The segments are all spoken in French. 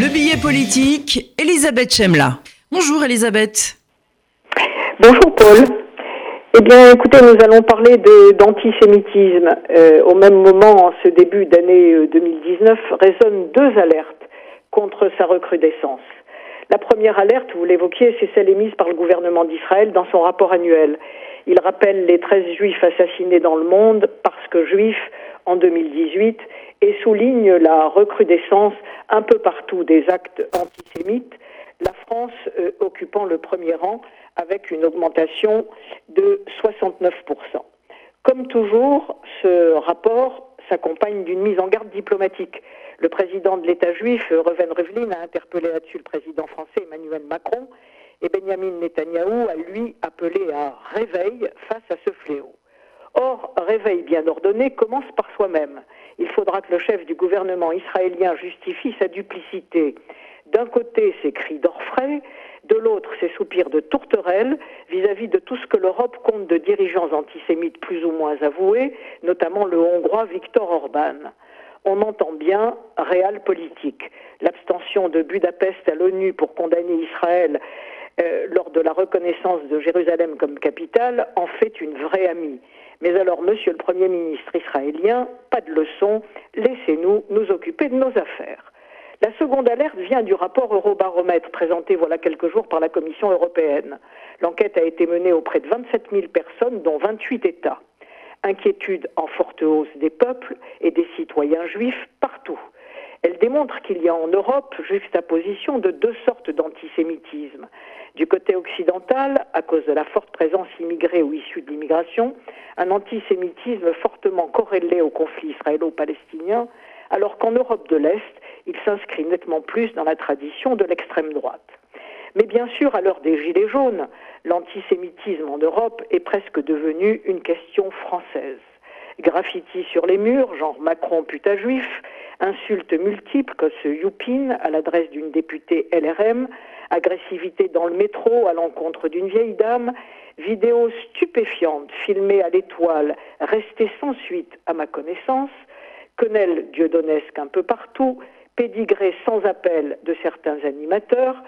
Le billet politique, Elisabeth Chemla. Bonjour Elisabeth. Bonjour Paul. Eh bien, écoutez, nous allons parler d'antisémitisme. Euh, au même moment, en ce début d'année 2019, euh, résonnent deux alertes contre sa recrudescence. La première alerte, vous l'évoquiez, c'est celle émise par le gouvernement d'Israël dans son rapport annuel. Il rappelle les 13 juifs assassinés dans le monde parce que juifs en 2018 et souligne la recrudescence un peu partout des actes antisémites, la France euh, occupant le premier rang avec une augmentation de 69%. Comme toujours, ce rapport s'accompagne d'une mise en garde diplomatique. Le président de l'État juif, Reuven Rivlin, a interpellé là-dessus le président français Emmanuel Macron et Benjamin Netanyahou a lui appelé à réveil face à ce fléau. Or, réveil bien ordonné commence par soi-même. Il faudra que le chef du gouvernement israélien justifie sa duplicité. D'un côté, ses cris d'orfraie, de l'autre, ses soupirs de tourterelle vis-à-vis de tout ce que l'Europe compte de dirigeants antisémites plus ou moins avoués, notamment le Hongrois Viktor Orban. On entend bien réel politique. L'abstention de Budapest à l'ONU pour condamner Israël euh, lors de la reconnaissance de Jérusalem comme capitale en fait une vraie amie. Mais alors, monsieur le Premier ministre israélien, pas de leçon, laissez-nous nous occuper de nos affaires. La seconde alerte vient du rapport Eurobaromètre présenté voilà quelques jours par la Commission européenne. L'enquête a été menée auprès de 27 000 personnes, dont 28 États. Inquiétude en forte hausse des peuples et des citoyens juifs. Elle démontre qu'il y a en Europe juxtaposition de deux sortes d'antisémitisme. Du côté occidental, à cause de la forte présence immigrée ou issue de l'immigration, un antisémitisme fortement corrélé au conflit israélo-palestinien, alors qu'en Europe de l'Est, il s'inscrit nettement plus dans la tradition de l'extrême droite. Mais bien sûr, à l'heure des Gilets jaunes, l'antisémitisme en Europe est presque devenu une question française. Graffiti sur les murs, genre Macron putain juif, insultes multiples comme ce Youpin à l'adresse d'une députée LRM, agressivité dans le métro à l'encontre d'une vieille dame, vidéos stupéfiantes filmées à l'étoile, restées sans suite à ma connaissance, quenelle dieudonnesque un peu partout, pédigré sans appel de certains animateurs,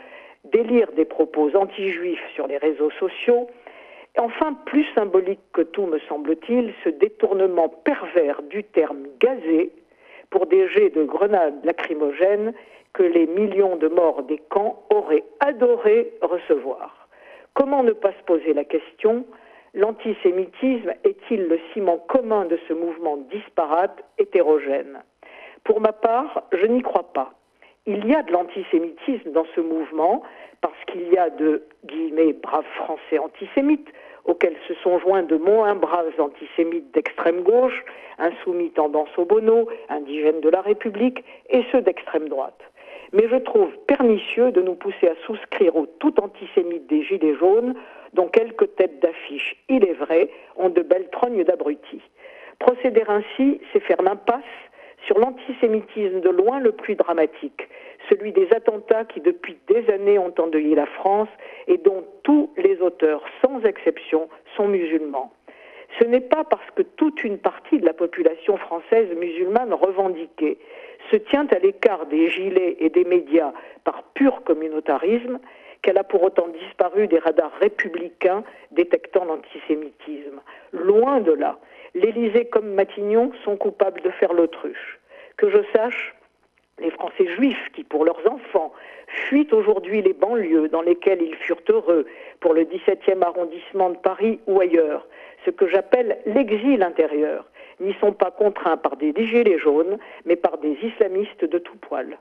délire des propos anti-juifs sur les réseaux sociaux, enfin, plus symbolique que tout, me semble-t-il, ce détournement pervers du terme gazé pour des jets de grenades lacrymogènes que les millions de morts des camps auraient adoré recevoir. Comment ne pas se poser la question L'antisémitisme est-il le ciment commun de ce mouvement disparate, hétérogène? Pour ma part, je n'y crois pas. Il y a de l'antisémitisme dans ce mouvement qu'il y a de guillemets braves Français antisémites auxquels se sont joints de moins braves antisémites d'extrême gauche, insoumis tendance au bono, indigènes de la République, et ceux d'extrême droite. Mais je trouve pernicieux de nous pousser à souscrire au tout antisémite des Gilets jaunes, dont quelques têtes d'affiche, il est vrai, ont de belles trognes d'abrutis. Procéder ainsi, c'est faire l'impasse sur l'antisémitisme de loin le plus dramatique, celui des attentats qui depuis des années ont endeuillé la France et dont tous les auteurs, sans exception, sont musulmans. Ce n'est pas parce que toute une partie de la population française musulmane revendiquée se tient à l'écart des gilets et des médias par pur communautarisme qu'elle a pour autant disparu des radars républicains détectant l'antisémitisme. Loin de là, l'Élysée comme Matignon sont coupables de faire l'autruche. Que je sache, les Français juifs qui, pour leurs enfants, fuient aujourd'hui les banlieues dans lesquelles ils furent heureux, pour le 17e arrondissement de Paris ou ailleurs, ce que j'appelle l'exil intérieur, n'y sont pas contraints par des gilets jaunes, mais par des islamistes de tout poil.